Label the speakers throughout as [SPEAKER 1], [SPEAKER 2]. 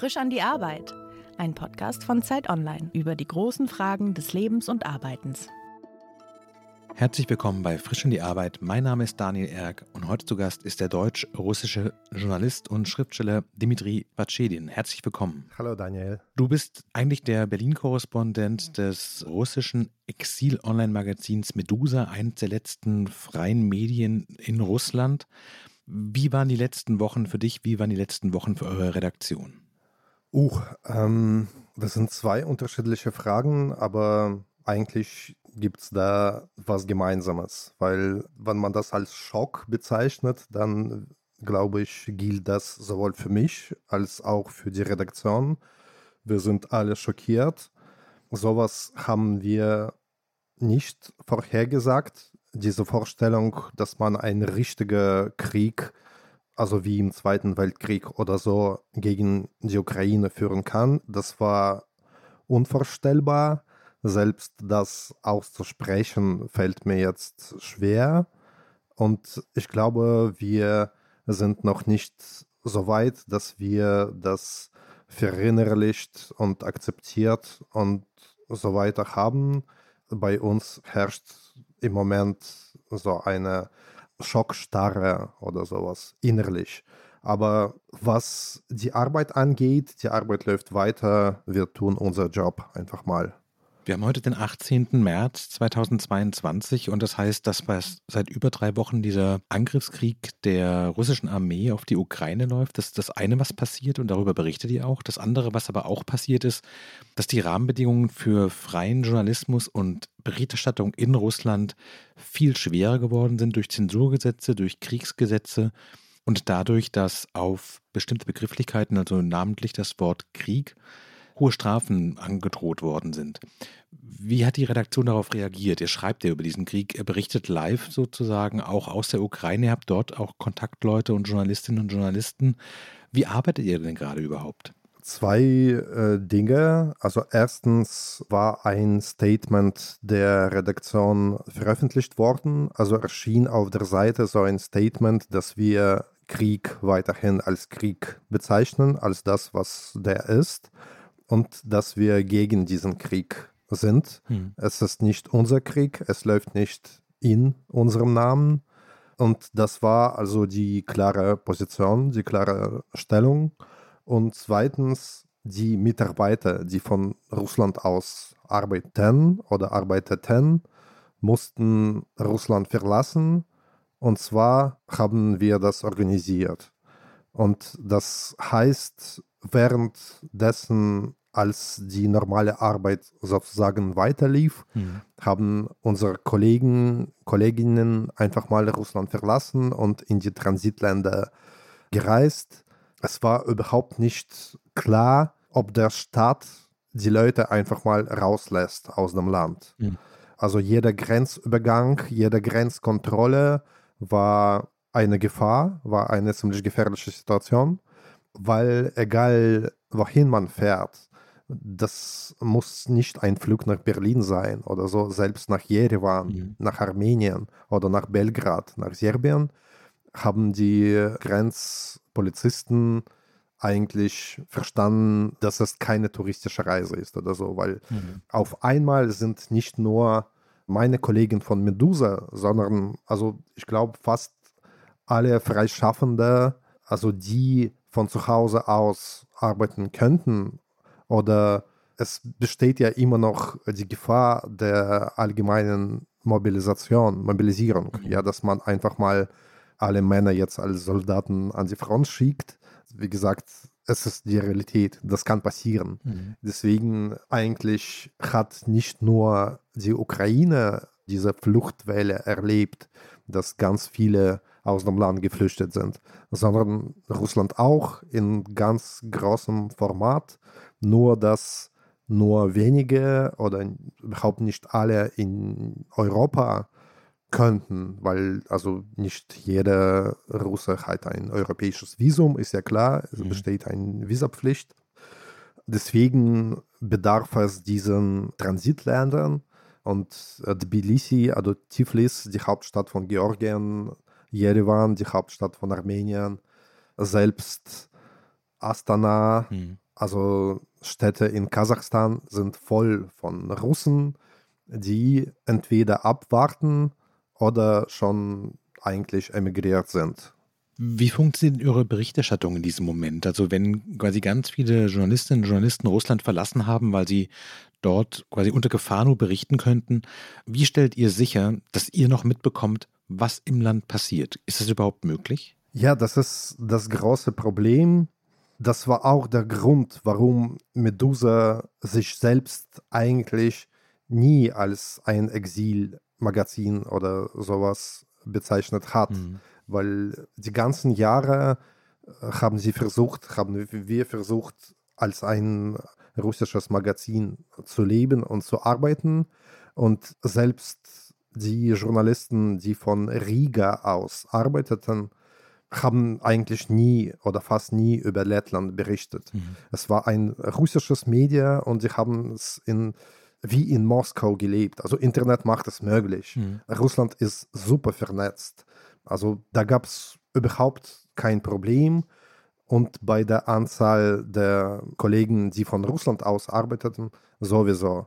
[SPEAKER 1] Frisch an die Arbeit. Ein Podcast von Zeit Online über die großen Fragen des Lebens und Arbeitens.
[SPEAKER 2] Herzlich willkommen bei Frisch an die Arbeit. Mein Name ist Daniel Erck und heute zu Gast ist der deutsch-russische Journalist und Schriftsteller Dimitri Batschedin. Herzlich willkommen.
[SPEAKER 3] Hallo Daniel.
[SPEAKER 2] Du bist eigentlich der Berlin-Korrespondent des russischen Exil-Online-Magazins Medusa, eines der letzten freien Medien in Russland. Wie waren die letzten Wochen für dich? Wie waren die letzten Wochen für eure Redaktion?
[SPEAKER 3] Uh, ähm, das sind zwei unterschiedliche Fragen, aber eigentlich gibt es da was Gemeinsames, weil wenn man das als Schock bezeichnet, dann glaube ich, gilt das sowohl für mich als auch für die Redaktion. Wir sind alle schockiert. Sowas haben wir nicht vorhergesagt. Diese Vorstellung, dass man einen richtigen Krieg also wie im Zweiten Weltkrieg oder so, gegen die Ukraine führen kann. Das war unvorstellbar. Selbst das auszusprechen fällt mir jetzt schwer. Und ich glaube, wir sind noch nicht so weit, dass wir das verinnerlicht und akzeptiert und so weiter haben. Bei uns herrscht im Moment so eine Schockstarre oder sowas innerlich. Aber was die Arbeit angeht, die Arbeit läuft weiter. Wir tun unser Job einfach mal.
[SPEAKER 2] Wir haben heute den 18. März 2022 und das heißt, dass seit über drei Wochen dieser Angriffskrieg der russischen Armee auf die Ukraine läuft. Das ist das eine, was passiert und darüber berichtet ihr auch. Das andere, was aber auch passiert ist, dass die Rahmenbedingungen für freien Journalismus und Berichterstattung in Russland viel schwerer geworden sind durch Zensurgesetze, durch Kriegsgesetze und dadurch, dass auf bestimmte Begrifflichkeiten, also namentlich das Wort Krieg, hohe Strafen angedroht worden sind. Wie hat die Redaktion darauf reagiert? Ihr schreibt ja über diesen Krieg, ihr berichtet live sozusagen auch aus der Ukraine, ihr habt dort auch Kontaktleute und Journalistinnen und Journalisten. Wie arbeitet ihr denn gerade überhaupt?
[SPEAKER 3] Zwei äh, Dinge. Also erstens war ein Statement der Redaktion veröffentlicht worden. Also erschien auf der Seite so ein Statement, dass wir Krieg weiterhin als Krieg bezeichnen, als das, was der ist und dass wir gegen diesen Krieg sind. Hm. Es ist nicht unser Krieg, es läuft nicht in unserem Namen. Und das war also die klare Position, die klare Stellung. Und zweitens, die Mitarbeiter, die von Russland aus arbeiten oder arbeiteten, mussten Russland verlassen. Und zwar haben wir das organisiert. Und das heißt, währenddessen als die normale Arbeit sozusagen weiterlief, mhm. haben unsere Kollegen, Kolleginnen einfach mal Russland verlassen und in die Transitländer gereist. Es war überhaupt nicht klar, ob der Staat die Leute einfach mal rauslässt aus dem Land. Mhm. Also jeder Grenzübergang, jede Grenzkontrolle war eine Gefahr, war eine ziemlich gefährliche Situation, weil egal wohin man fährt, das muss nicht ein Flug nach Berlin sein oder so, selbst nach Jerewan, mhm. nach Armenien oder nach Belgrad, nach Serbien, haben die Grenzpolizisten eigentlich verstanden, dass es keine touristische Reise ist oder so, weil mhm. auf einmal sind nicht nur meine Kollegen von Medusa, sondern also ich glaube fast alle Freischaffende, also die von zu Hause aus arbeiten könnten oder es besteht ja immer noch die Gefahr der allgemeinen Mobilisation, Mobilisierung, mhm. ja, dass man einfach mal alle Männer jetzt als Soldaten an die Front schickt. Wie gesagt, es ist die Realität, das kann passieren. Mhm. Deswegen eigentlich hat nicht nur die Ukraine diese Fluchtwelle erlebt, dass ganz viele aus dem Land geflüchtet sind, sondern Russland auch in ganz großem Format nur dass nur wenige oder überhaupt nicht alle in Europa könnten, weil also nicht jeder Russe hat ein europäisches Visum, ist ja klar, es mhm. besteht eine Visapflicht. Deswegen bedarf es diesen Transitländern und Tbilisi, also Tiflis, die Hauptstadt von Georgien, Jerewan, die Hauptstadt von Armenien, selbst Astana, mhm Also Städte in Kasachstan sind voll von Russen, die entweder abwarten oder schon eigentlich emigriert sind.
[SPEAKER 2] Wie funktioniert Ihre Berichterstattung in diesem Moment? Also wenn quasi ganz viele Journalistinnen und Journalisten Russland verlassen haben, weil sie dort quasi unter Gefahr nur berichten könnten, wie stellt ihr sicher, dass ihr noch mitbekommt, was im Land passiert? Ist das überhaupt möglich?
[SPEAKER 3] Ja, das ist das große Problem. Das war auch der Grund, warum Medusa sich selbst eigentlich nie als ein Exilmagazin oder sowas bezeichnet hat. Mhm weil die ganzen Jahre äh, haben sie versucht, haben wir versucht, als ein russisches Magazin zu leben und zu arbeiten. Und selbst die Journalisten, die von Riga aus arbeiteten, haben eigentlich nie oder fast nie über Lettland berichtet. Mhm. Es war ein russisches Media und sie haben es in, wie in Moskau gelebt. Also Internet macht es möglich. Mhm. Russland ist super vernetzt. Also da gab es überhaupt kein Problem. Und bei der Anzahl der Kollegen, die von Russland aus arbeiteten, sowieso.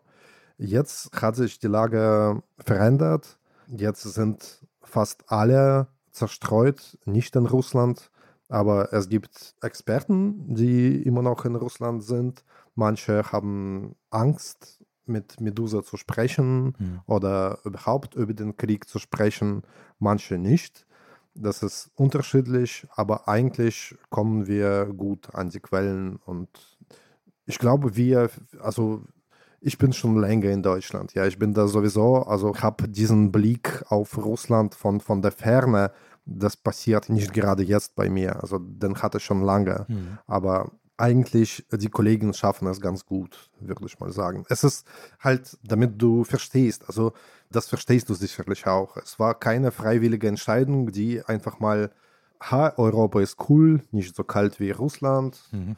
[SPEAKER 3] Jetzt hat sich die Lage verändert. Jetzt sind fast alle zerstreut, nicht in Russland, aber es gibt Experten, die immer noch in Russland sind. Manche haben Angst, mit Medusa zu sprechen mhm. oder überhaupt über den Krieg zu sprechen, manche nicht. Das ist unterschiedlich, aber eigentlich kommen wir gut an die Quellen und ich glaube, wir, also ich bin schon länger in Deutschland. Ja, ich bin da sowieso, also habe diesen Blick auf Russland von, von der Ferne. Das passiert nicht gerade jetzt bei mir. Also den hatte ich schon lange. Mhm. Aber eigentlich, die Kollegen schaffen es ganz gut, würde ich mal sagen. Es ist halt, damit du verstehst, also das verstehst du sicherlich auch. Es war keine freiwillige Entscheidung, die einfach mal, ha, Europa ist cool, nicht so kalt wie Russland. Mhm.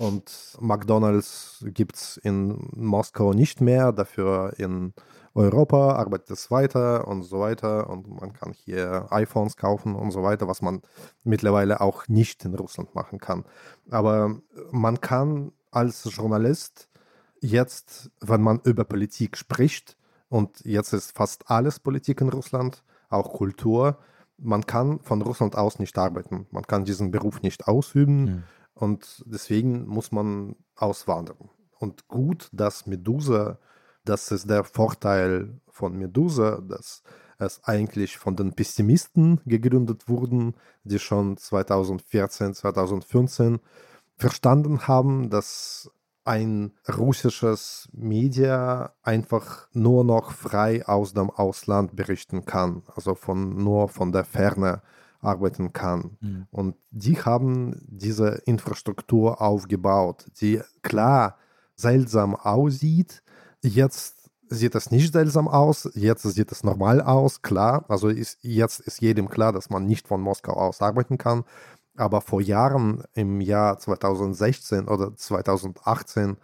[SPEAKER 3] Und McDonald's gibt es in Moskau nicht mehr, dafür in Europa arbeitet es weiter und so weiter. Und man kann hier iPhones kaufen und so weiter, was man mittlerweile auch nicht in Russland machen kann. Aber man kann als Journalist jetzt, wenn man über Politik spricht, und jetzt ist fast alles Politik in Russland, auch Kultur, man kann von Russland aus nicht arbeiten. Man kann diesen Beruf nicht ausüben. Und deswegen muss man auswandern. Und gut, dass Medusa, das ist der Vorteil von Medusa, dass es eigentlich von den Pessimisten gegründet wurden, die schon 2014, 2015 verstanden haben, dass ein russisches Media einfach nur noch frei aus dem Ausland berichten kann, also von nur von der Ferne arbeiten kann. Mhm. Und die haben diese Infrastruktur aufgebaut, die klar seltsam aussieht. Jetzt sieht es nicht seltsam aus, jetzt sieht es normal aus, klar. Also ist, jetzt ist jedem klar, dass man nicht von Moskau aus arbeiten kann. Aber vor Jahren, im Jahr 2016 oder 2018,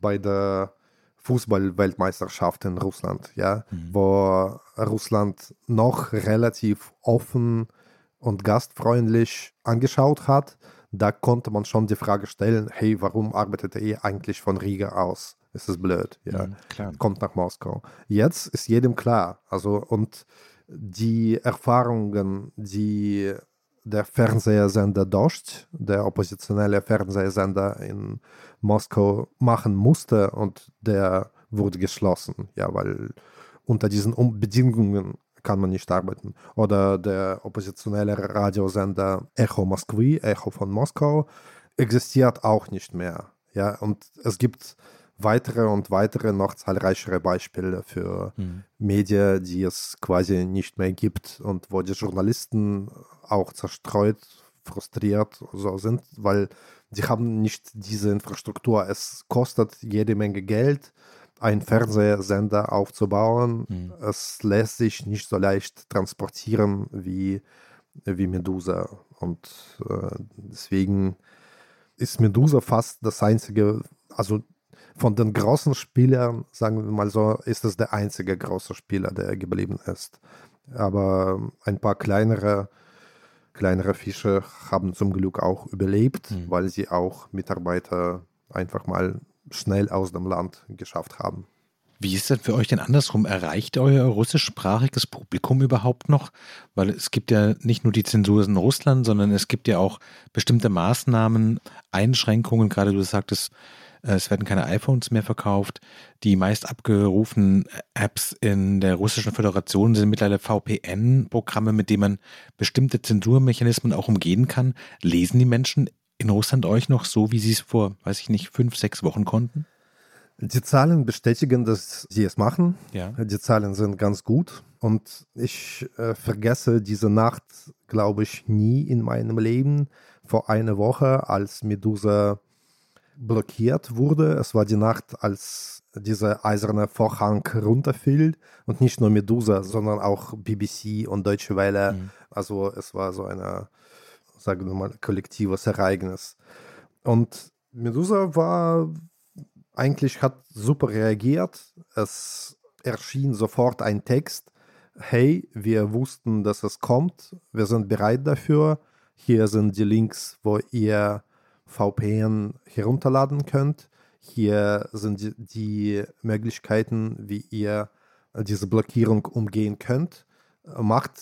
[SPEAKER 3] bei der Fußballweltmeisterschaft in Russland, ja, mhm. wo Russland noch relativ offen und gastfreundlich angeschaut hat, da konnte man schon die Frage stellen, hey, warum arbeitet ihr eigentlich von Riga aus? Ist das blöd? Ja, ja kommt nach Moskau. Jetzt ist jedem klar. Also und die Erfahrungen, die der Fernsehsender Dost, der oppositionelle Fernsehsender in Moskau machen musste und der wurde geschlossen, ja, weil unter diesen Bedingungen kann man nicht arbeiten. Oder der oppositionelle Radiosender Echo Moskwy, Echo von Moskau, existiert auch nicht mehr. Ja, und es gibt weitere und weitere noch zahlreichere Beispiele für mhm. Medien, die es quasi nicht mehr gibt und wo die Journalisten auch zerstreut, frustriert so sind, weil sie haben nicht diese Infrastruktur. Es kostet jede Menge Geld einen Fernsehsender aufzubauen. Mhm. Es lässt sich nicht so leicht transportieren wie, wie Medusa. Und äh, deswegen ist Medusa fast das einzige, also von den großen Spielern, sagen wir mal so, ist es der einzige große Spieler, der geblieben ist. Aber ein paar kleinere, kleinere Fische haben zum Glück auch überlebt, mhm. weil sie auch Mitarbeiter einfach mal schnell aus dem Land geschafft haben.
[SPEAKER 2] Wie ist das für euch denn andersrum? Erreicht euer russischsprachiges Publikum überhaupt noch? Weil es gibt ja nicht nur die Zensur in Russland, sondern es gibt ja auch bestimmte Maßnahmen, Einschränkungen. Gerade du sagtest, äh, es werden keine iPhones mehr verkauft. Die meist abgerufenen Apps in der Russischen Föderation sind mittlerweile VPN-Programme, mit denen man bestimmte Zensurmechanismen auch umgehen kann. Lesen die Menschen in Russland euch noch so, wie sie es vor, weiß ich nicht, fünf, sechs Wochen konnten?
[SPEAKER 3] Die Zahlen bestätigen, dass sie es machen.
[SPEAKER 2] Ja.
[SPEAKER 3] Die Zahlen sind ganz gut. Und ich äh, vergesse diese Nacht, glaube ich, nie in meinem Leben. Vor einer Woche, als Medusa blockiert wurde. Es war die Nacht, als dieser eiserne Vorhang runterfiel. Und nicht nur Medusa, sondern auch BBC und Deutsche Welle. Mhm. Also es war so ein, sagen wir mal, kollektives Ereignis. Und Medusa war eigentlich hat super reagiert. Es erschien sofort ein Text. Hey, wir wussten, dass es kommt. Wir sind bereit dafür. Hier sind die Links, wo ihr VPN herunterladen könnt. Hier sind die, die Möglichkeiten, wie ihr diese Blockierung umgehen könnt. Macht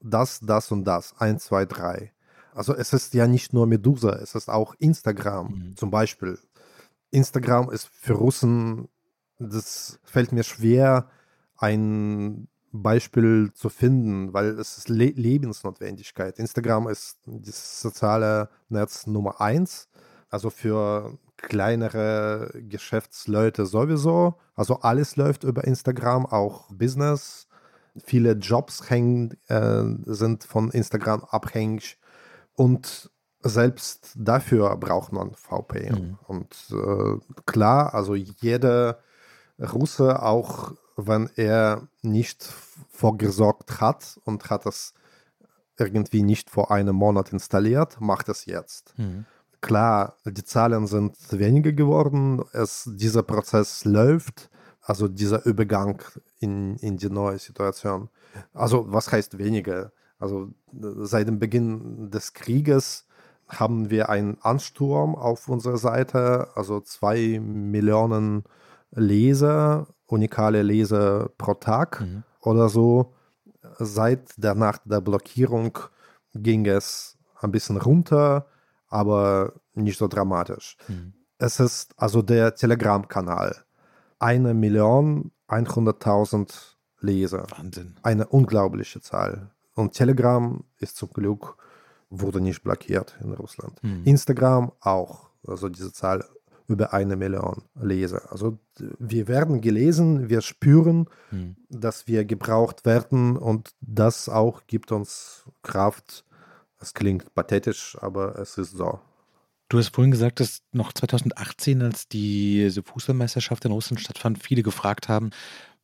[SPEAKER 3] das, das und das. Eins, zwei, drei. Also es ist ja nicht nur Medusa, es ist auch Instagram mhm. zum Beispiel. Instagram ist für Russen, das fällt mir schwer, ein Beispiel zu finden, weil es ist Le Lebensnotwendigkeit. Instagram ist das soziale Netz Nummer eins, also für kleinere Geschäftsleute sowieso. Also alles läuft über Instagram, auch Business. Viele Jobs hängen, äh, sind von Instagram abhängig. Und selbst dafür braucht man VPN. Mhm. Und äh, klar, also jeder Russe, auch wenn er nicht vorgesorgt hat und hat es irgendwie nicht vor einem Monat installiert, macht es jetzt. Mhm. Klar, die Zahlen sind weniger geworden, es, dieser Prozess läuft, also dieser Übergang in, in die neue Situation. Also was heißt weniger? Also seit dem Beginn des Krieges haben wir einen Ansturm auf unserer Seite, also zwei Millionen Leser, unikale Leser pro Tag mhm. oder so. Seit der Nacht der Blockierung ging es ein bisschen runter, aber nicht so dramatisch. Mhm. Es ist also der Telegram-Kanal. Eine Million 100.000 Leser.
[SPEAKER 2] Wahnsinn.
[SPEAKER 3] Eine unglaubliche Zahl. Und Telegram ist zum Glück wurde nicht blockiert in Russland. Mhm. Instagram auch, also diese Zahl über eine Million Leser. Also wir werden gelesen, wir spüren, mhm. dass wir gebraucht werden und das auch gibt uns Kraft. Es klingt pathetisch, aber es ist so.
[SPEAKER 2] Du hast vorhin gesagt, dass noch 2018, als diese Fußballmeisterschaft in Russland stattfand, viele gefragt haben,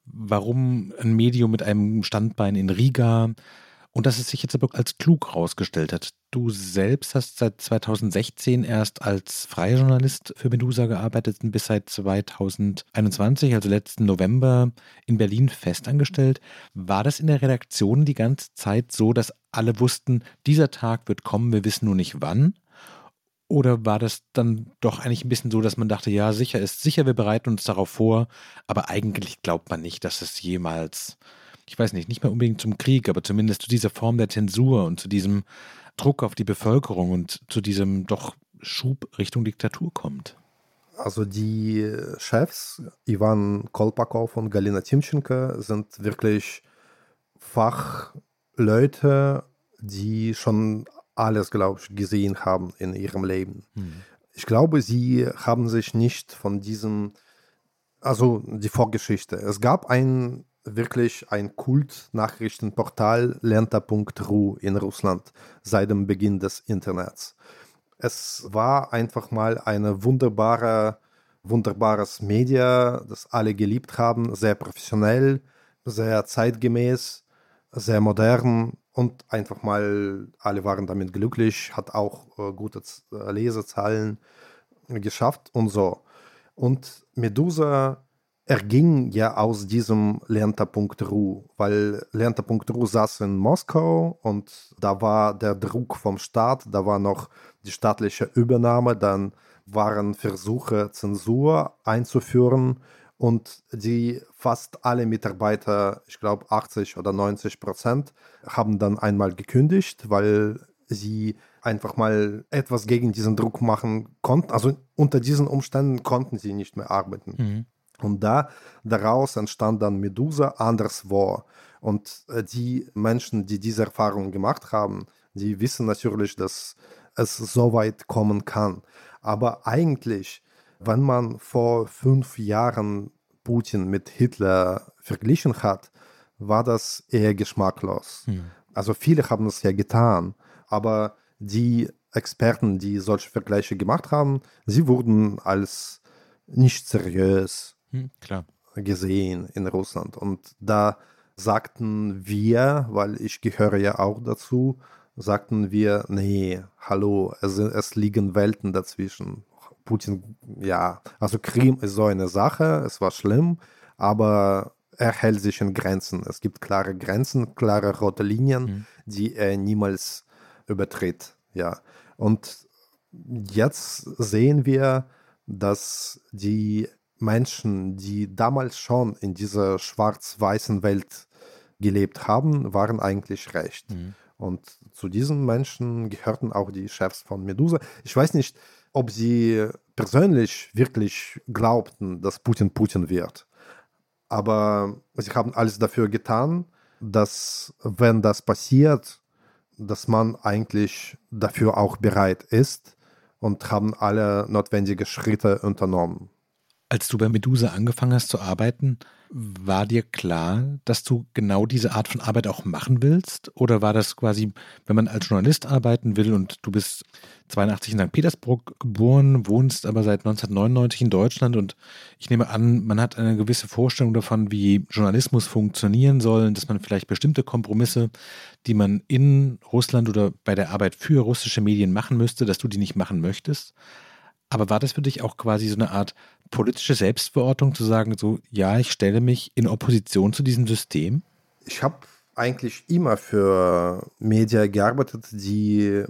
[SPEAKER 2] warum ein Medium mit einem Standbein in Riga und dass es sich jetzt aber als klug herausgestellt hat. Du selbst hast seit 2016 erst als freier Journalist für Medusa gearbeitet und bis seit 2021, also letzten November, in Berlin festangestellt. War das in der Redaktion die ganze Zeit so, dass alle wussten, dieser Tag wird kommen, wir wissen nur nicht wann? Oder war das dann doch eigentlich ein bisschen so, dass man dachte, ja, sicher ist sicher, wir bereiten uns darauf vor, aber eigentlich glaubt man nicht, dass es jemals ich weiß nicht, nicht mehr unbedingt zum Krieg, aber zumindest zu dieser Form der Zensur und zu diesem Druck auf die Bevölkerung und zu diesem doch Schub Richtung Diktatur kommt?
[SPEAKER 3] Also die Chefs, Ivan Kolpakov und Galina Timchenko, sind wirklich Fachleute, die schon alles, glaube ich, gesehen haben in ihrem Leben. Hm. Ich glaube, sie haben sich nicht von diesem, also die Vorgeschichte. Es gab ein wirklich ein Kult-Nachrichtenportal Lenta.ru in Russland seit dem Beginn des Internets. Es war einfach mal eine wunderbare, wunderbares Media, das alle geliebt haben, sehr professionell, sehr zeitgemäß, sehr modern und einfach mal alle waren damit glücklich, hat auch äh, gute äh, Lesezahlen geschafft und so. Und Medusa erging ja aus diesem Lernter.ru, weil Lernter.ru saß in Moskau und da war der Druck vom Staat, da war noch die staatliche Übernahme, dann waren Versuche, Zensur einzuführen und die fast alle Mitarbeiter, ich glaube 80 oder 90 Prozent, haben dann einmal gekündigt, weil sie einfach mal etwas gegen diesen Druck machen konnten. Also unter diesen Umständen konnten sie nicht mehr arbeiten. Mhm. Und da daraus entstand dann Medusa anderswo. Und äh, die Menschen, die diese Erfahrung gemacht haben, die wissen natürlich, dass es so weit kommen kann. Aber eigentlich, wenn man vor fünf Jahren Putin mit Hitler verglichen hat, war das eher geschmacklos. Hm. Also viele haben es ja getan, aber die Experten, die solche Vergleiche gemacht haben, sie wurden als nicht seriös hm, gesehen in Russland. Und da sagten wir, weil ich gehöre ja auch dazu, sagten wir, nee, hallo, es, es liegen Welten dazwischen. Putin, ja, also Krim ist so eine Sache, es war schlimm, aber er hält sich in Grenzen. Es gibt klare Grenzen, klare rote Linien, mhm. die er niemals übertritt. Ja. Und jetzt sehen wir, dass die Menschen, die damals schon in dieser schwarz-weißen Welt gelebt haben, waren eigentlich recht. Mhm. Und zu diesen Menschen gehörten auch die Chefs von Medusa. Ich weiß nicht, ob sie persönlich wirklich glaubten, dass Putin Putin wird. Aber sie haben alles dafür getan, dass, wenn das passiert, dass man eigentlich dafür auch bereit ist und haben alle notwendigen Schritte unternommen.
[SPEAKER 2] Als du bei Medusa angefangen hast zu arbeiten, war dir klar, dass du genau diese Art von Arbeit auch machen willst? Oder war das quasi, wenn man als Journalist arbeiten will und du bist 82 in St. Petersburg geboren, wohnst aber seit 1999 in Deutschland und ich nehme an, man hat eine gewisse Vorstellung davon, wie Journalismus funktionieren soll, dass man vielleicht bestimmte Kompromisse, die man in Russland oder bei der Arbeit für russische Medien machen müsste, dass du die nicht machen möchtest? Aber war das für dich auch quasi so eine Art politische Selbstverortung zu sagen, so, ja, ich stelle mich in Opposition zu diesem System?
[SPEAKER 3] Ich habe eigentlich immer für Medien gearbeitet, die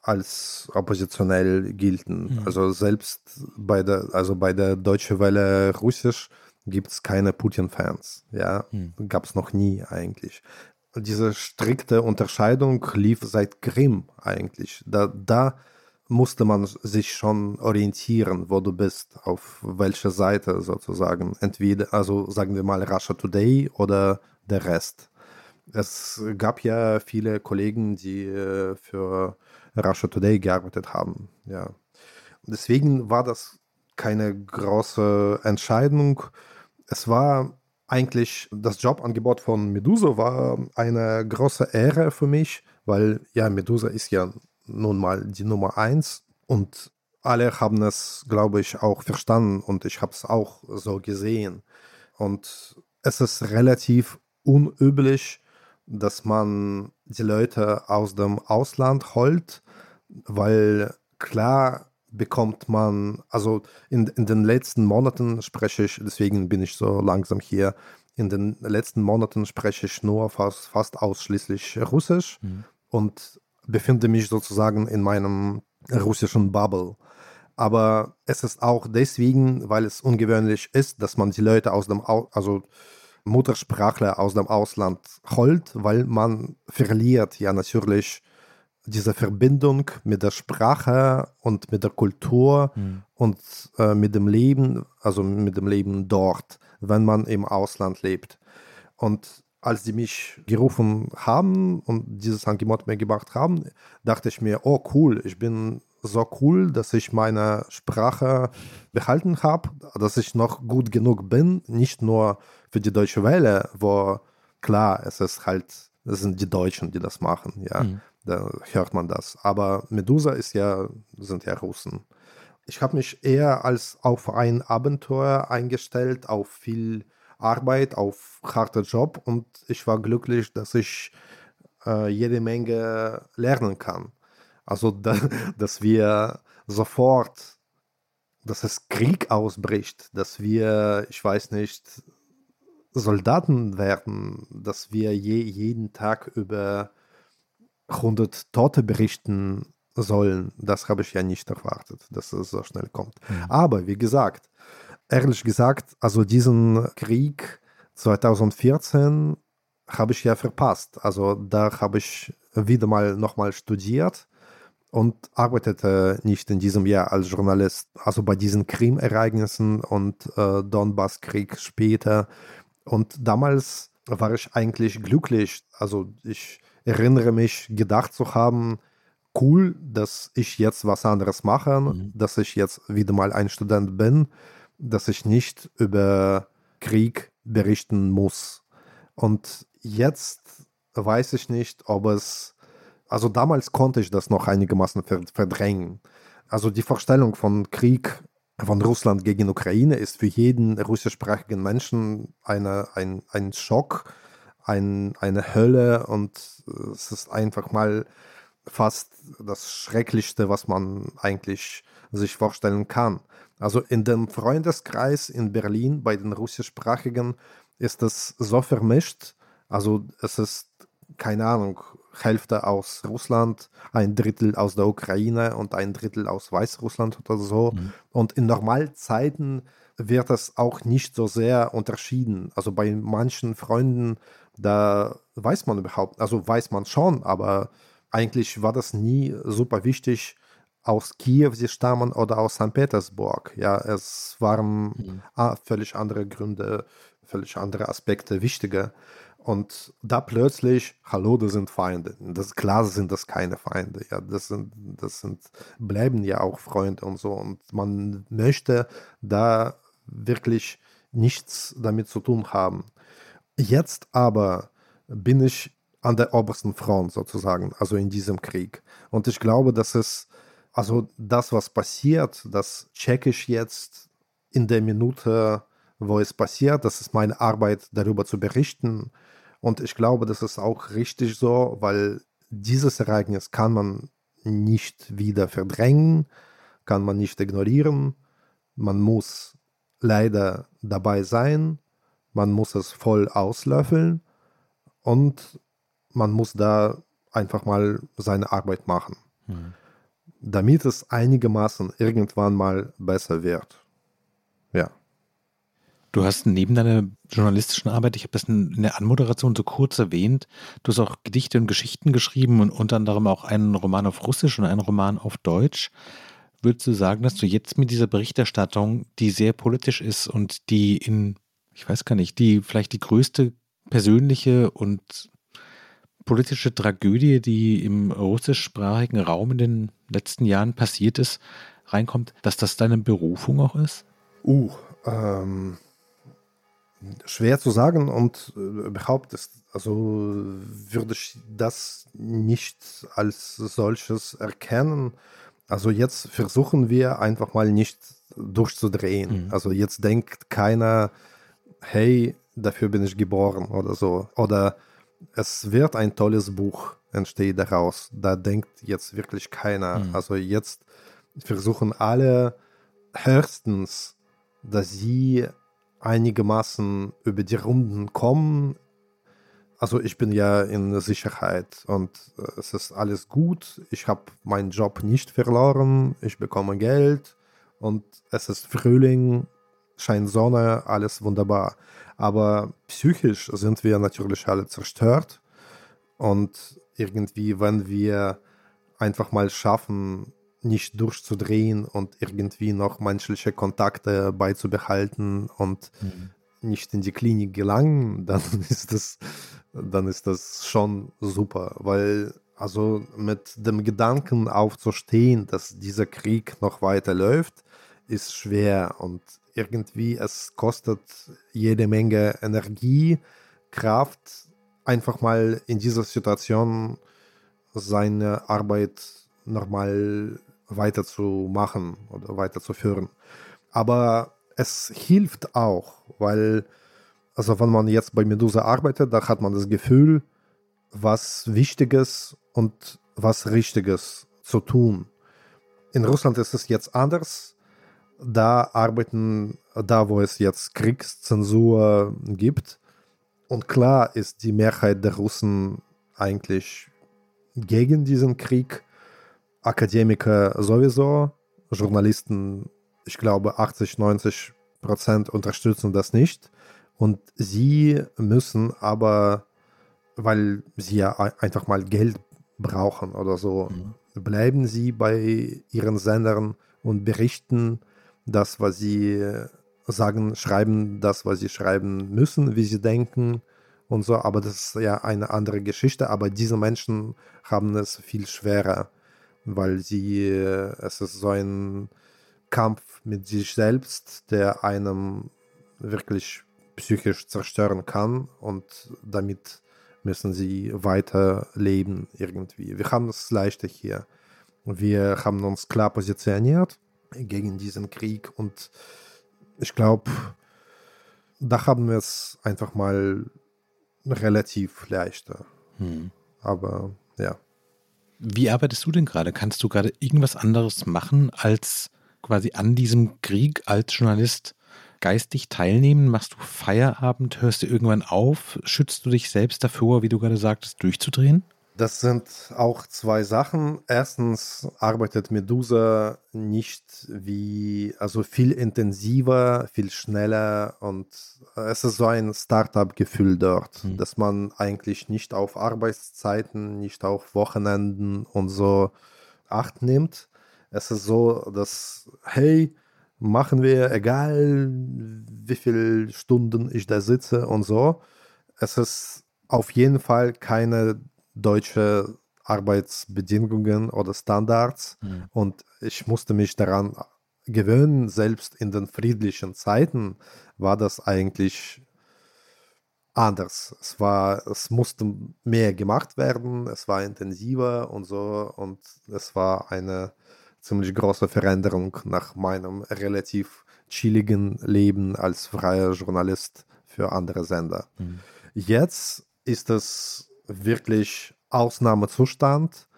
[SPEAKER 3] als oppositionell gelten. Mhm. Also selbst bei der, also bei der Deutsche Welle Russisch gibt es keine Putin-Fans. Ja, mhm. gab es noch nie eigentlich. Diese strikte Unterscheidung lief seit Krim eigentlich. Da, da musste man sich schon orientieren, wo du bist, auf welcher Seite sozusagen. Entweder, also sagen wir mal Russia Today oder der Rest. Es gab ja viele Kollegen, die äh, für Russia Today gearbeitet haben. Ja. Deswegen war das keine große Entscheidung. Es war eigentlich das Jobangebot von Medusa war eine große Ehre für mich, weil ja Medusa ist ja nun mal die Nummer eins und alle haben es, glaube ich, auch verstanden und ich habe es auch so gesehen. Und es ist relativ unüblich, dass man die Leute aus dem Ausland holt, weil klar bekommt man, also in, in den letzten Monaten spreche ich, deswegen bin ich so langsam hier, in den letzten Monaten spreche ich nur fast, fast ausschließlich Russisch. Mhm. Und befinde mich sozusagen in meinem russischen Bubble. Aber es ist auch deswegen, weil es ungewöhnlich ist, dass man die Leute aus dem, Au also Muttersprachler aus dem Ausland holt, weil man verliert ja natürlich diese Verbindung mit der Sprache und mit der Kultur mhm. und äh, mit dem Leben, also mit dem Leben dort, wenn man im Ausland lebt. Und als die mich gerufen haben und dieses Angebot mir gemacht haben, dachte ich mir, oh cool, ich bin so cool, dass ich meine Sprache behalten habe, dass ich noch gut genug bin, nicht nur für die deutsche Welle, wo klar, es ist halt, es sind die Deutschen, die das machen, ja, mhm. da hört man das. Aber Medusa ist ja, sind ja Russen. Ich habe mich eher als auf ein Abenteuer eingestellt, auf viel Arbeit, auf harter Job und ich war glücklich, dass ich äh, jede Menge lernen kann. Also, da, dass wir sofort, dass es Krieg ausbricht, dass wir, ich weiß nicht, Soldaten werden, dass wir je, jeden Tag über 100 Tote berichten sollen. Das habe ich ja nicht erwartet, dass es so schnell kommt. Mhm. Aber wie gesagt, ehrlich gesagt, also diesen Krieg 2014 habe ich ja verpasst. Also da habe ich wieder mal nochmal studiert und arbeitete nicht in diesem Jahr als Journalist. Also bei diesen Krim-Ereignissen und äh, Donbass-Krieg später. Und damals war ich eigentlich glücklich. Also ich erinnere mich, gedacht zu haben, cool, dass ich jetzt was anderes mache, mhm. dass ich jetzt wieder mal ein Student bin, dass ich nicht über Krieg berichten muss. Und jetzt weiß ich nicht, ob es, also damals konnte ich das noch einigermaßen verdrängen. Also die Vorstellung von Krieg von Russland gegen Ukraine ist für jeden russischsprachigen Menschen eine, ein, ein Schock, ein, eine Hölle und es ist einfach mal fast das Schrecklichste, was man eigentlich sich vorstellen kann. Also in dem Freundeskreis in Berlin bei den russischsprachigen ist es so vermischt. Also es ist, keine Ahnung, Hälfte aus Russland, ein Drittel aus der Ukraine und ein Drittel aus Weißrussland oder so. Mhm. Und in Normalzeiten wird es auch nicht so sehr unterschieden. Also bei manchen Freunden, da weiß man überhaupt, also weiß man schon, aber eigentlich war das nie super wichtig, aus Kiew sie stammen oder aus St. Petersburg. Ja, es waren mhm. ah, völlig andere Gründe, völlig andere Aspekte wichtiger. Und da plötzlich, hallo, das sind Feinde. Das, klar sind das keine Feinde. Ja, das sind, das sind, bleiben ja auch Freunde und so. Und man möchte da wirklich nichts damit zu tun haben. Jetzt aber bin ich an der obersten Front sozusagen, also in diesem Krieg. Und ich glaube, dass es, also das, was passiert, das checke ich jetzt in der Minute, wo es passiert. Das ist meine Arbeit, darüber zu berichten. Und ich glaube, das ist auch richtig so, weil dieses Ereignis kann man nicht wieder verdrängen, kann man nicht ignorieren. Man muss leider dabei sein, man muss es voll auslöffeln und man muss da einfach mal seine Arbeit machen, mhm. Damit es einigermaßen irgendwann mal besser wird. Ja.
[SPEAKER 2] Du hast neben deiner journalistischen Arbeit, ich habe das in der Anmoderation so kurz erwähnt, du hast auch Gedichte und Geschichten geschrieben und unter anderem auch einen Roman auf Russisch und einen Roman auf Deutsch. Würdest du sagen, dass du jetzt mit dieser Berichterstattung, die sehr politisch ist und die in, ich weiß gar nicht, die vielleicht die größte persönliche und politische Tragödie, die im russischsprachigen Raum in den letzten Jahren passiert ist, reinkommt, dass das deine Berufung auch ist?
[SPEAKER 3] Uh, ähm, schwer zu sagen und äh, überhaupt ist, also würde ich das nicht als solches erkennen. Also jetzt versuchen wir einfach mal nicht durchzudrehen. Mhm. Also jetzt denkt keiner, hey, dafür bin ich geboren oder so. Oder es wird ein tolles Buch entstehen daraus. Da denkt jetzt wirklich keiner. Mhm. Also jetzt versuchen alle höchstens, dass sie einigermaßen über die Runden kommen. Also ich bin ja in Sicherheit und äh, es ist alles gut. Ich habe meinen Job nicht verloren. Ich bekomme Geld und es ist Frühling, scheint Sonne, alles wunderbar. Aber psychisch sind wir natürlich alle zerstört. Und irgendwie, wenn wir einfach mal schaffen, nicht durchzudrehen und irgendwie noch menschliche Kontakte beizubehalten und mhm. nicht in die Klinik gelangen, dann ist das, dann ist das schon super, weil also mit dem Gedanken aufzustehen, dass dieser Krieg noch weiter läuft, ist schwer und irgendwie, es kostet jede Menge Energie, Kraft, einfach mal in dieser Situation seine Arbeit normal weiterzumachen oder weiterzuführen. Aber es hilft auch, weil, also wenn man jetzt bei Medusa arbeitet, da hat man das Gefühl, was Wichtiges und was Richtiges zu tun. In Russland ist es jetzt anders da arbeiten, da wo es jetzt Kriegszensur gibt. Und klar ist die Mehrheit der Russen eigentlich gegen diesen Krieg. Akademiker sowieso, Journalisten, ich glaube 80, 90 Prozent unterstützen das nicht. Und sie müssen aber, weil sie ja einfach mal Geld brauchen oder so, mhm. bleiben sie bei ihren Sendern und berichten das, was sie sagen, schreiben das, was sie schreiben müssen, wie sie denken und so. Aber das ist ja eine andere Geschichte. Aber diese Menschen haben es viel schwerer, weil sie, es ist so ein Kampf mit sich selbst, der einem wirklich psychisch zerstören kann und damit müssen sie weiterleben irgendwie. Wir haben es leichter hier. Wir haben uns klar positioniert gegen diesen Krieg und ich glaube, da haben wir es einfach mal relativ leichter. Hm. Aber ja.
[SPEAKER 2] Wie arbeitest du denn gerade? Kannst du gerade irgendwas anderes machen, als quasi an diesem Krieg als Journalist geistig teilnehmen? Machst du Feierabend? Hörst du irgendwann auf? Schützt du dich selbst davor, wie du gerade sagtest, durchzudrehen?
[SPEAKER 3] Das sind auch zwei Sachen. Erstens arbeitet Medusa nicht wie, also viel intensiver, viel schneller und es ist so ein Startup-Gefühl dort, mhm. dass man eigentlich nicht auf Arbeitszeiten, nicht auf Wochenenden und so Acht nimmt. Es ist so, dass, hey, machen wir, egal wie viele Stunden ich da sitze und so. Es ist auf jeden Fall keine deutsche Arbeitsbedingungen oder Standards. Mhm. Und ich musste mich daran gewöhnen, selbst in den friedlichen Zeiten war das eigentlich anders. Es war, es musste mehr gemacht werden, es war intensiver und so und es war eine ziemlich große Veränderung nach meinem relativ chilligen Leben als freier Journalist für andere Sender. Mhm. Jetzt ist es wirklich Ausnahmezustand.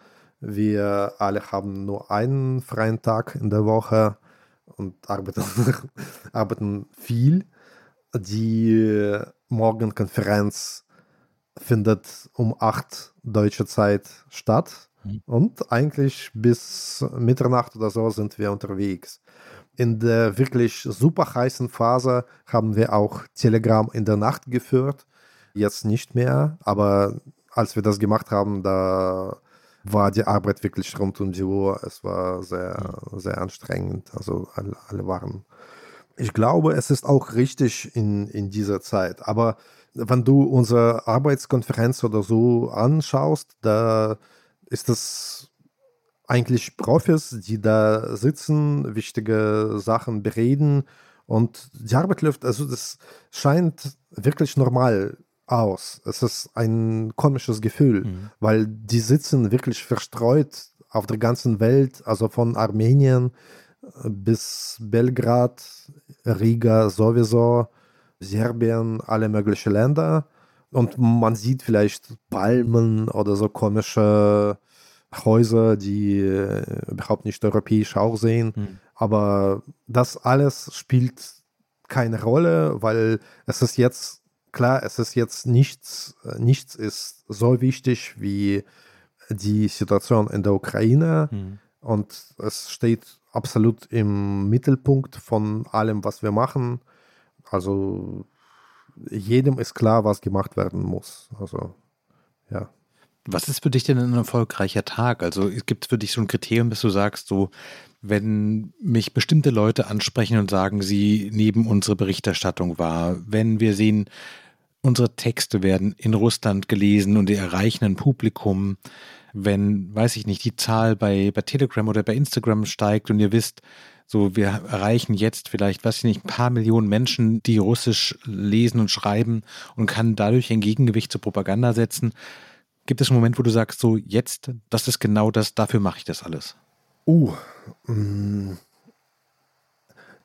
[SPEAKER 3] Wir alle haben nur einen freien Tag in der Woche und arbeiten, arbeiten viel. Die Morgenkonferenz findet um 8 deutsche Zeit statt. Mhm. Und eigentlich bis Mitternacht oder so sind wir unterwegs. In der wirklich super heißen Phase haben wir auch Telegram in der Nacht geführt. Jetzt nicht mehr, aber als wir das gemacht haben, da war die Arbeit wirklich rund um die Uhr. Es war sehr, sehr anstrengend. Also alle, alle waren. Ich glaube, es ist auch richtig in, in dieser Zeit. Aber wenn du unsere Arbeitskonferenz oder so anschaust, da ist es eigentlich Profis, die da sitzen, wichtige Sachen bereden und die Arbeit läuft, also das scheint wirklich normal aus. Es ist ein komisches Gefühl, mhm. weil die sitzen wirklich verstreut auf der ganzen Welt, also von Armenien äh, bis Belgrad, Riga sowieso, Serbien, alle möglichen Länder. Und man sieht vielleicht Palmen oder so komische Häuser, die äh, überhaupt nicht europäisch aussehen. Mhm. Aber das alles spielt keine Rolle, weil es ist jetzt klar, es ist jetzt nichts, äh, nichts ist so wichtig wie die Situation in der Ukraine mhm. und es steht absolut im Mittelpunkt von allem, was wir machen. Also jedem ist klar, was gemacht werden muss. Also ja.
[SPEAKER 2] Was ist für dich denn ein erfolgreicher Tag? Also gibt es für dich so ein Kriterium, dass du sagst, so, wenn mich bestimmte Leute ansprechen und sagen, sie nehmen unsere Berichterstattung wahr, wenn wir sehen, unsere Texte werden in Russland gelesen und die erreichen ein Publikum, wenn, weiß ich nicht, die Zahl bei, bei Telegram oder bei Instagram steigt und ihr wisst, so wir erreichen jetzt vielleicht, weiß ich nicht, ein paar Millionen Menschen, die Russisch lesen und schreiben und kann dadurch ein Gegengewicht zur Propaganda setzen. Gibt es einen Moment, wo du sagst, so jetzt, das ist genau das, dafür mache ich das alles?
[SPEAKER 3] Uh, mm.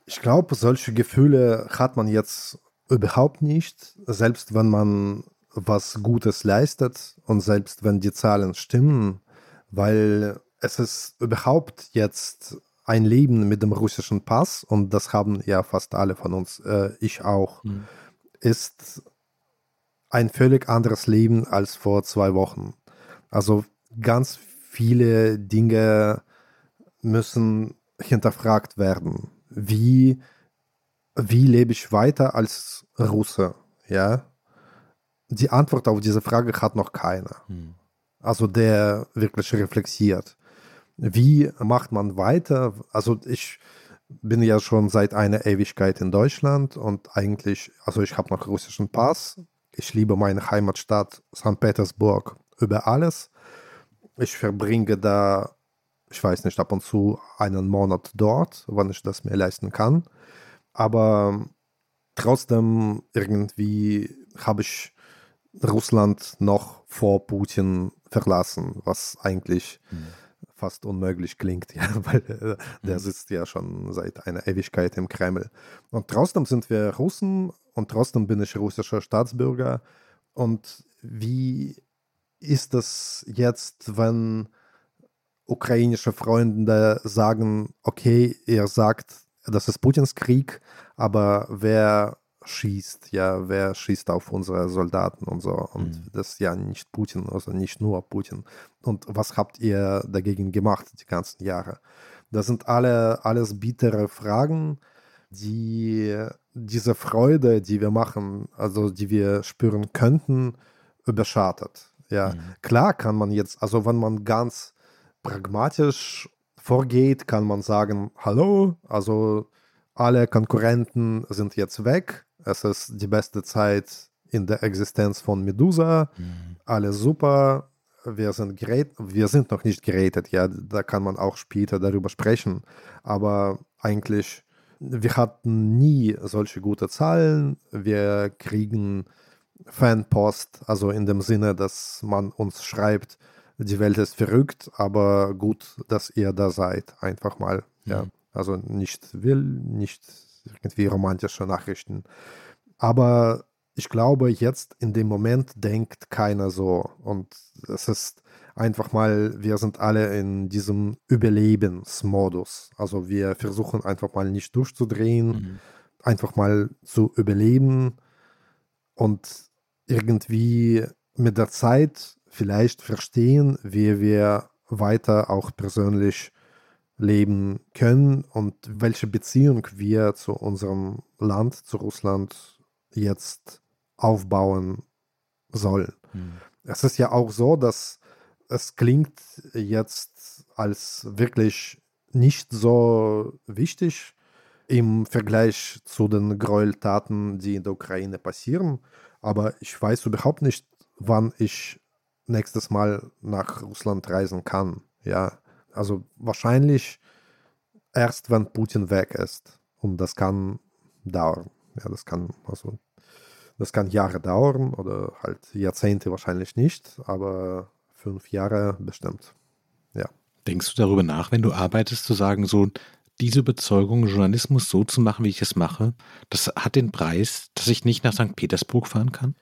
[SPEAKER 3] ich glaube, solche Gefühle hat man jetzt Überhaupt nicht. Selbst wenn man was Gutes leistet und selbst wenn die Zahlen stimmen, weil es ist überhaupt jetzt ein Leben mit dem russischen Pass und das haben ja fast alle von uns, äh, ich auch, mhm. ist ein völlig anderes Leben als vor zwei Wochen. Also ganz viele Dinge müssen hinterfragt werden. Wie, wie lebe ich weiter als Russe? Ja? Die Antwort auf diese Frage hat noch keiner. Hm. Also der wirklich reflektiert. Wie macht man weiter? Also ich bin ja schon seit einer Ewigkeit in Deutschland und eigentlich, also ich habe noch russischen Pass. Ich liebe meine Heimatstadt St. Petersburg über alles. Ich verbringe da, ich weiß nicht, ab und zu einen Monat dort, wann ich das mir leisten kann. Aber trotzdem irgendwie habe ich Russland noch vor Putin verlassen, was eigentlich mhm. fast unmöglich klingt, ja, weil äh, der mhm. sitzt ja schon seit einer Ewigkeit im Kreml. Und trotzdem sind wir Russen und trotzdem bin ich russischer Staatsbürger. Und wie ist das jetzt, wenn ukrainische Freunde sagen, okay, ihr sagt, das ist Putins Krieg, aber wer schießt, ja, wer schießt auf unsere Soldaten und so. Und mhm. das ist ja nicht Putin, also nicht nur Putin. Und was habt ihr dagegen gemacht die ganzen Jahre? Das sind alle alles bittere Fragen, die diese Freude, die wir machen, also die wir spüren könnten, überschattet. Ja, mhm. klar kann man jetzt, also wenn man ganz pragmatisch vorgeht, kann man sagen, hallo, also alle Konkurrenten sind jetzt weg, es ist die beste Zeit in der Existenz von Medusa. Mhm. Alles super. Wir sind, gerät, wir sind noch nicht gerätet, ja, da kann man auch später darüber sprechen. Aber eigentlich, wir hatten nie solche gute Zahlen. Wir kriegen Fanpost, also in dem Sinne, dass man uns schreibt, die Welt ist verrückt, aber gut, dass ihr da seid. Einfach mal, ja. Mhm. Also nicht will, nicht irgendwie romantische Nachrichten. Aber ich glaube, jetzt in dem Moment denkt keiner so. Und es ist einfach mal, wir sind alle in diesem Überlebensmodus. Also wir versuchen einfach mal nicht durchzudrehen, mhm. einfach mal zu überleben und irgendwie mit der Zeit vielleicht verstehen, wie wir weiter auch persönlich leben können und welche Beziehung wir zu unserem Land, zu Russland jetzt aufbauen sollen. Hm. Es ist ja auch so, dass es klingt jetzt als wirklich nicht so wichtig im Vergleich zu den Gräueltaten, die in der Ukraine passieren. Aber ich weiß überhaupt nicht, wann ich nächstes Mal nach Russland reisen kann. Ja, also wahrscheinlich erst, wenn Putin weg ist. Und das kann dauern. Ja, das kann also das kann Jahre dauern oder halt Jahrzehnte wahrscheinlich nicht, aber fünf Jahre bestimmt. Ja.
[SPEAKER 2] Denkst du darüber nach, wenn du arbeitest, zu sagen, so diese Überzeugung, Journalismus so zu machen, wie ich es mache, das hat den Preis, dass ich nicht nach St. Petersburg fahren kann?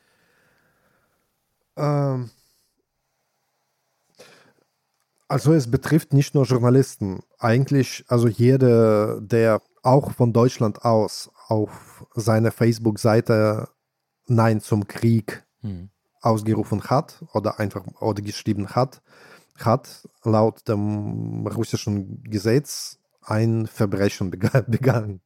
[SPEAKER 3] Ähm, also es betrifft nicht nur Journalisten. Eigentlich, also jeder, der auch von Deutschland aus auf seiner Facebook-Seite Nein zum Krieg hm. ausgerufen hat oder einfach oder geschrieben hat, hat laut dem russischen Gesetz ein Verbrechen begangen.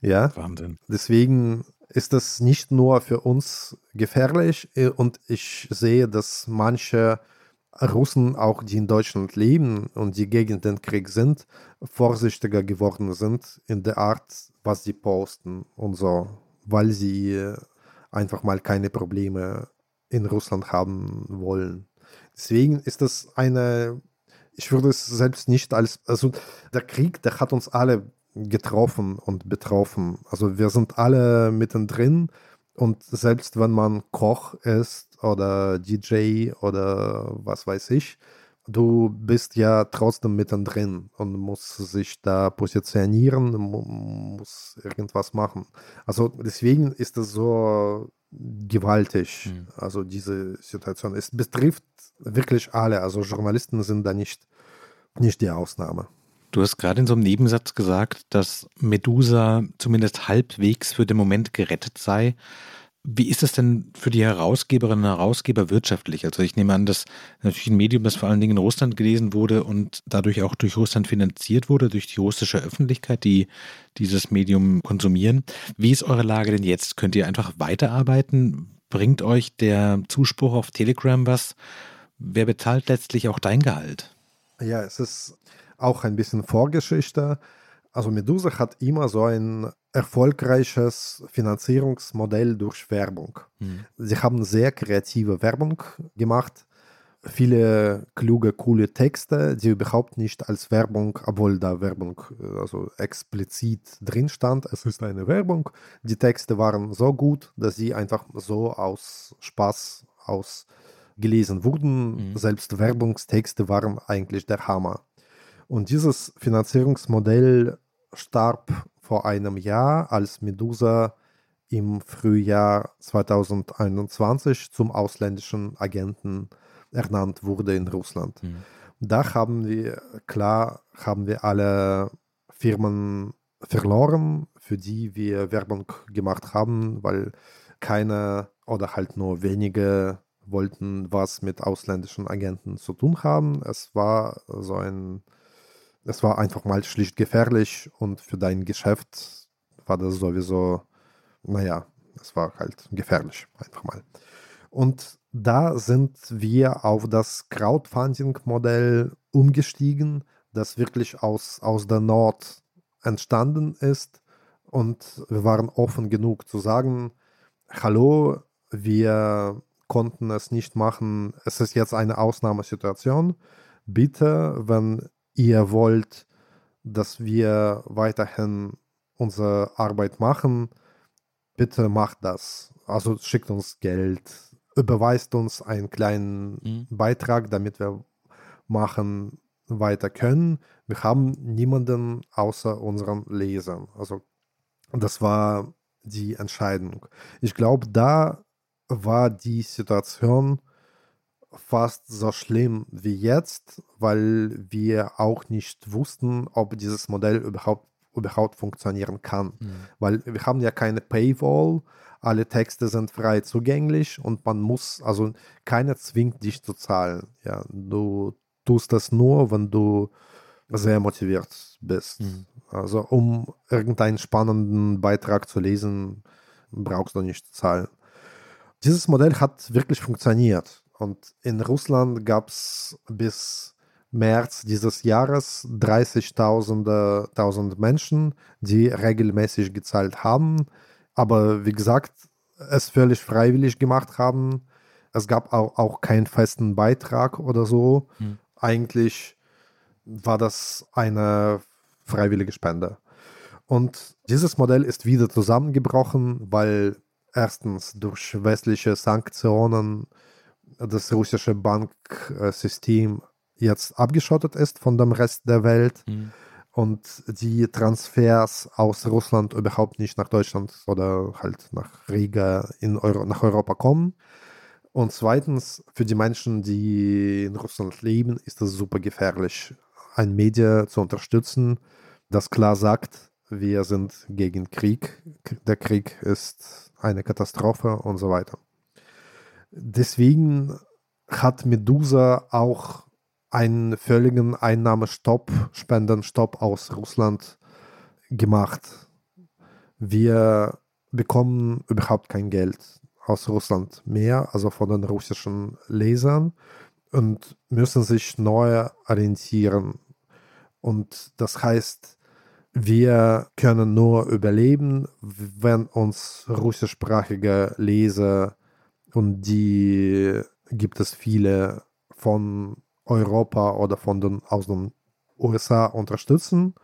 [SPEAKER 3] Ja?
[SPEAKER 2] Wahnsinn.
[SPEAKER 3] Deswegen ist das nicht nur für uns gefährlich äh, und ich sehe, dass manche Russen, auch die in Deutschland leben und die gegen den Krieg sind, vorsichtiger geworden sind in der Art, was sie posten und so, weil sie einfach mal keine Probleme in Russland haben wollen. Deswegen ist das eine, ich würde es selbst nicht als, also der Krieg, der hat uns alle getroffen und betroffen. Also wir sind alle mittendrin und selbst wenn man Koch ist oder DJ oder was weiß ich, du bist ja trotzdem mittendrin und musst sich da positionieren, muss irgendwas machen. Also deswegen ist es so gewaltig, mhm. also diese Situation. Es betrifft wirklich alle, also Journalisten sind da nicht, nicht die Ausnahme.
[SPEAKER 2] Du hast gerade in so einem Nebensatz gesagt, dass Medusa zumindest halbwegs für den Moment gerettet sei. Wie ist es denn für die Herausgeberinnen und Herausgeber wirtschaftlich? Also ich nehme an, dass natürlich ein Medium, das vor allen Dingen in Russland gelesen wurde und dadurch auch durch Russland finanziert wurde, durch die russische Öffentlichkeit, die dieses Medium konsumieren. Wie ist eure Lage denn jetzt? Könnt ihr einfach weiterarbeiten? Bringt euch der Zuspruch auf Telegram was? Wer bezahlt letztlich auch dein Gehalt?
[SPEAKER 3] Ja, es ist auch ein bisschen Vorgeschichte. Also Medusa hat immer so ein erfolgreiches Finanzierungsmodell durch Werbung. Mhm. Sie haben sehr kreative Werbung gemacht, viele kluge, coole Texte, die überhaupt nicht als Werbung, obwohl da Werbung also explizit drin stand, es ist eine Werbung. Die Texte waren so gut, dass sie einfach so aus Spaß aus gelesen wurden. Mhm. Selbst Werbungstexte waren eigentlich der Hammer. Und dieses Finanzierungsmodell starb vor einem Jahr, als Medusa im Frühjahr 2021 zum ausländischen Agenten ernannt wurde in Russland. Mhm. Da haben wir, klar, haben wir alle Firmen verloren, für die wir Werbung gemacht haben, weil keine oder halt nur wenige wollten was mit ausländischen Agenten zu tun haben. Es war so ein es war einfach mal schlicht gefährlich und für dein Geschäft war das sowieso, naja, es war halt gefährlich, einfach mal. Und da sind wir auf das Crowdfunding-Modell umgestiegen, das wirklich aus, aus der Nord entstanden ist. Und wir waren offen genug zu sagen, hallo, wir konnten es nicht machen, es ist jetzt eine Ausnahmesituation. Bitte, wenn ihr wollt, dass wir weiterhin unsere Arbeit machen, bitte macht das. Also schickt uns Geld, überweist uns einen kleinen mhm. Beitrag, damit wir machen weiter können. Wir haben niemanden außer unseren Lesern. Also das war die Entscheidung. Ich glaube, da war die Situation fast so schlimm wie jetzt, weil wir auch nicht wussten, ob dieses Modell überhaupt, überhaupt funktionieren kann. Mhm. Weil wir haben ja keine Paywall, alle Texte sind frei zugänglich und man muss, also keiner zwingt dich zu zahlen. Ja, du tust das nur, wenn du sehr motiviert bist. Mhm. Also um irgendeinen spannenden Beitrag zu lesen, brauchst du nicht zu zahlen. Dieses Modell hat wirklich funktioniert. Und in Russland gab es bis März dieses Jahres 30.000 Menschen, die regelmäßig gezahlt haben, aber wie gesagt, es völlig freiwillig gemacht haben. Es gab auch, auch keinen festen Beitrag oder so. Hm. Eigentlich war das eine freiwillige Spende. Und dieses Modell ist wieder zusammengebrochen, weil erstens durch westliche Sanktionen das russische Banksystem jetzt abgeschottet ist von dem Rest der Welt mhm. und die Transfers aus Russland überhaupt nicht nach Deutschland oder halt nach Riga in Euro, nach Europa kommen. Und zweitens, für die Menschen, die in Russland leben, ist es super gefährlich, ein Media zu unterstützen, das klar sagt, wir sind gegen Krieg, der Krieg ist eine Katastrophe und so weiter. Deswegen hat Medusa auch einen völligen Einnahmestopp, Spendenstopp aus Russland gemacht. Wir bekommen überhaupt kein Geld aus Russland mehr, also von den russischen Lesern und müssen sich neu orientieren. Und das heißt, wir können nur überleben, wenn uns russischsprachige Leser und die gibt es viele von Europa oder von den aus den USA unterstützen.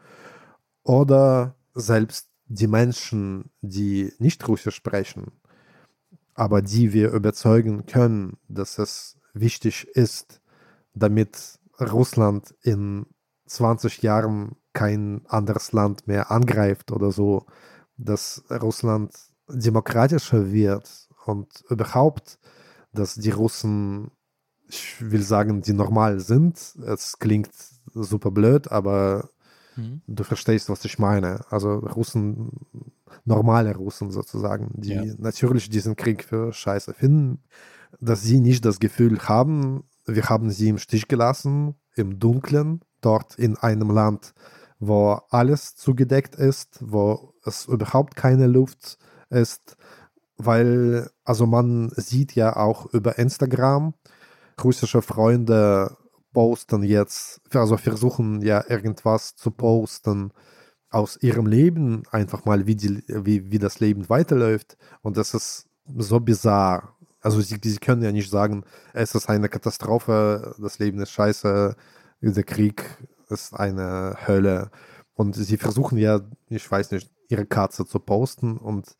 [SPEAKER 3] Oder selbst die Menschen, die nicht Russisch sprechen, aber die wir überzeugen können, dass es wichtig ist, damit Russland in 20 Jahren kein anderes Land mehr angreift oder so, dass Russland demokratischer wird und überhaupt, dass die Russen, ich will sagen, die normal sind. Es klingt super blöd, aber mhm. du verstehst, was ich meine. Also Russen normale Russen sozusagen, die
[SPEAKER 2] Ja.
[SPEAKER 3] natürlich diesen Krieg für scheiße finden, dass sie nicht das Gefühl haben, wir haben sie im Stich gelassen, im Dunkeln, dort in einem Land, wo alles zugedeckt ist, wo es überhaupt keine Luft ist, weil, also man sieht ja auch über Instagram, russische Freunde posten jetzt, also versuchen ja irgendwas zu posten aus ihrem Leben, einfach mal, wie, die, wie, wie das Leben weiterläuft. Und das ist so bizarr. Also sie, sie können ja nicht sagen, es ist eine Katastrophe, das Leben ist scheiße, der Krieg ist eine Hölle. Und sie versuchen ja, ich weiß nicht, ihre Katze zu posten und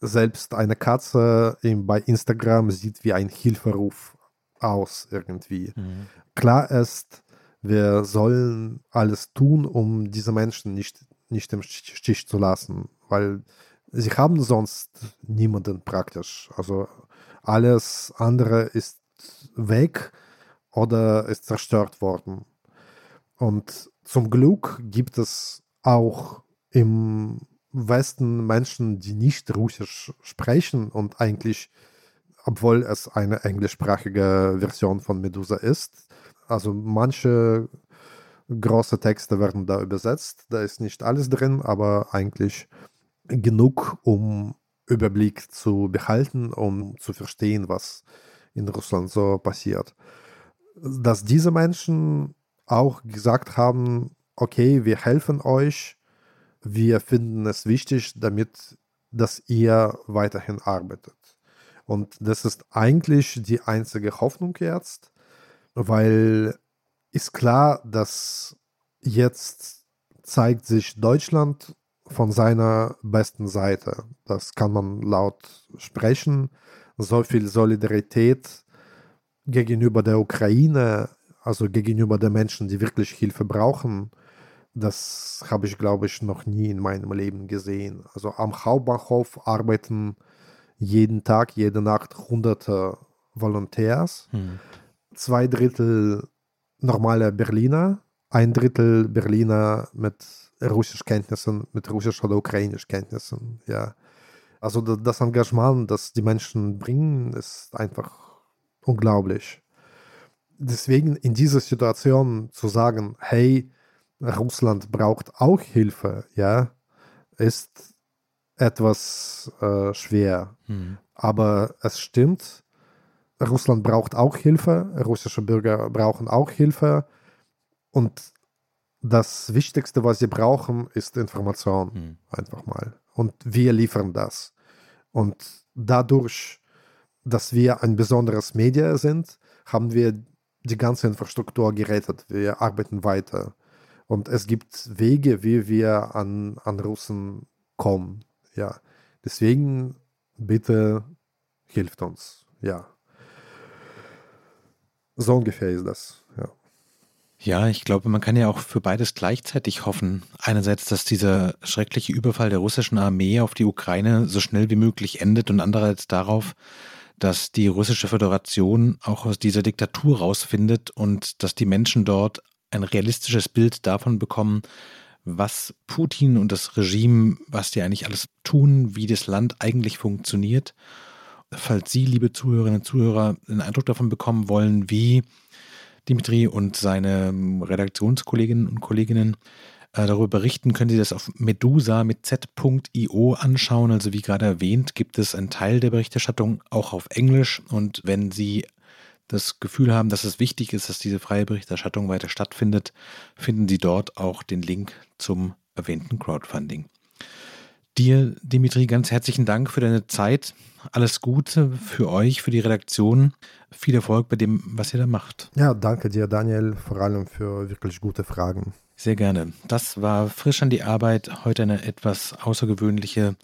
[SPEAKER 3] selbst eine Katze bei Instagram sieht wie ein Hilferuf aus irgendwie.
[SPEAKER 2] Mhm.
[SPEAKER 3] Klar ist, wir sollen alles tun, um diese Menschen nicht, nicht im Stich zu lassen, weil sie haben sonst niemanden praktisch. Also alles andere ist weg oder ist zerstört worden. Und zum Glück gibt es auch im Westen Menschen, die nicht Russisch sprechen und eigentlich, obwohl es eine englischsprachige Version von Medusa ist, also manche große Texte werden da übersetzt, da ist nicht alles drin, aber eigentlich genug, um Überblick zu behalten, um zu verstehen, was in Russland so passiert. Dass diese Menschen auch gesagt haben, okay, wir helfen euch, wir finden es wichtig, damit, dass ihr weiterhin arbeitet. Und das ist eigentlich die einzige Hoffnung jetzt, weil ist klar, dass jetzt zeigt sich Deutschland von seiner besten Seite. Das kann man laut sprechen. So viel Solidarität gegenüber der Ukraine, also gegenüber den Menschen, die wirklich Hilfe brauchen, das habe ich, glaube ich, noch nie in meinem Leben gesehen. Also am Hauptbahnhof arbeiten jeden Tag, jede Nacht hunderte Volontärs,
[SPEAKER 2] Mhm.
[SPEAKER 3] zwei Drittel normale Berliner, ein Drittel Berliner mit Russischkenntnissen, mit Russisch- oder Ukrainischkenntnissen, ja. Also da- das Engagement, das die Menschen bringen, ist einfach unglaublich. Deswegen in dieser Situation zu sagen, hey, Russland braucht auch Hilfe, ja, ist etwas äh, schwer.
[SPEAKER 2] Mhm.
[SPEAKER 3] Aber es stimmt, Russland braucht auch Hilfe, russische Bürger brauchen auch Hilfe. Und das Wichtigste, was sie brauchen, ist Information.
[SPEAKER 2] Mhm.
[SPEAKER 3] Einfach mal. Und wir liefern das. Und dadurch, dass wir ein besonderes Media sind, haben wir die ganze Infrastruktur gerettet. Wir arbeiten weiter. Und es gibt Wege, wie wir an, an Russen kommen. Ja. Deswegen bitte hilft uns. Ja. So ungefähr ist das. Ja.
[SPEAKER 2] Ja, ich glaube, man kann ja auch für beides gleichzeitig hoffen. Einerseits, dass dieser schreckliche Überfall der russischen Armee auf die Ukraine so schnell wie möglich endet und andererseits darauf, dass die russische Föderation auch aus dieser Diktatur rausfindet und dass die Menschen dort ein realistisches Bild davon bekommen, was Putin und das Regime, was die eigentlich alles tun, wie das Land eigentlich funktioniert. Falls Sie, liebe Zuhörerinnen und Zuhörer, einen Eindruck davon bekommen wollen, wie Dimitri und seine Redaktionskolleginnen und Kolleginnen äh, darüber berichten, können Sie das auf medusa mit z.io anschauen. Also wie gerade erwähnt, gibt es einen Teil der Berichterstattung auch auf Englisch. Und wenn Sie das Gefühl haben, dass es wichtig ist, dass diese freie Berichterstattung weiter stattfindet, finden Sie dort auch den Link zum erwähnten Crowdfunding. Dir, Dimitri, ganz herzlichen Dank für deine Zeit. Alles Gute für euch, für die Redaktion. Viel Erfolg bei dem, was ihr da macht.
[SPEAKER 3] ja, danke dir, Daniel, vor allem für wirklich gute Fragen.
[SPEAKER 2] Sehr gerne. Das war frisch an die Arbeit. Heute eine etwas außergewöhnliche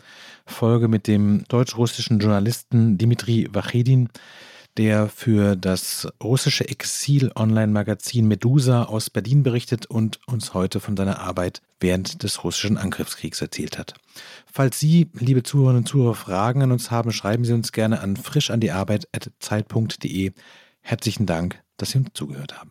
[SPEAKER 2] Folge mit dem deutsch-russischen Journalisten Dimitri Wachedin, der für das russische Exil-Online-Magazin Medusa aus Berlin berichtet und uns heute von seiner Arbeit während des russischen Angriffskriegs erzählt hat. Falls Sie, liebe Zuhörerinnen und Zuhörer, Fragen an uns haben, schreiben Sie uns gerne an frischandiarbeit.zeit.de. Herzlichen Dank, dass Sie uns zugehört haben.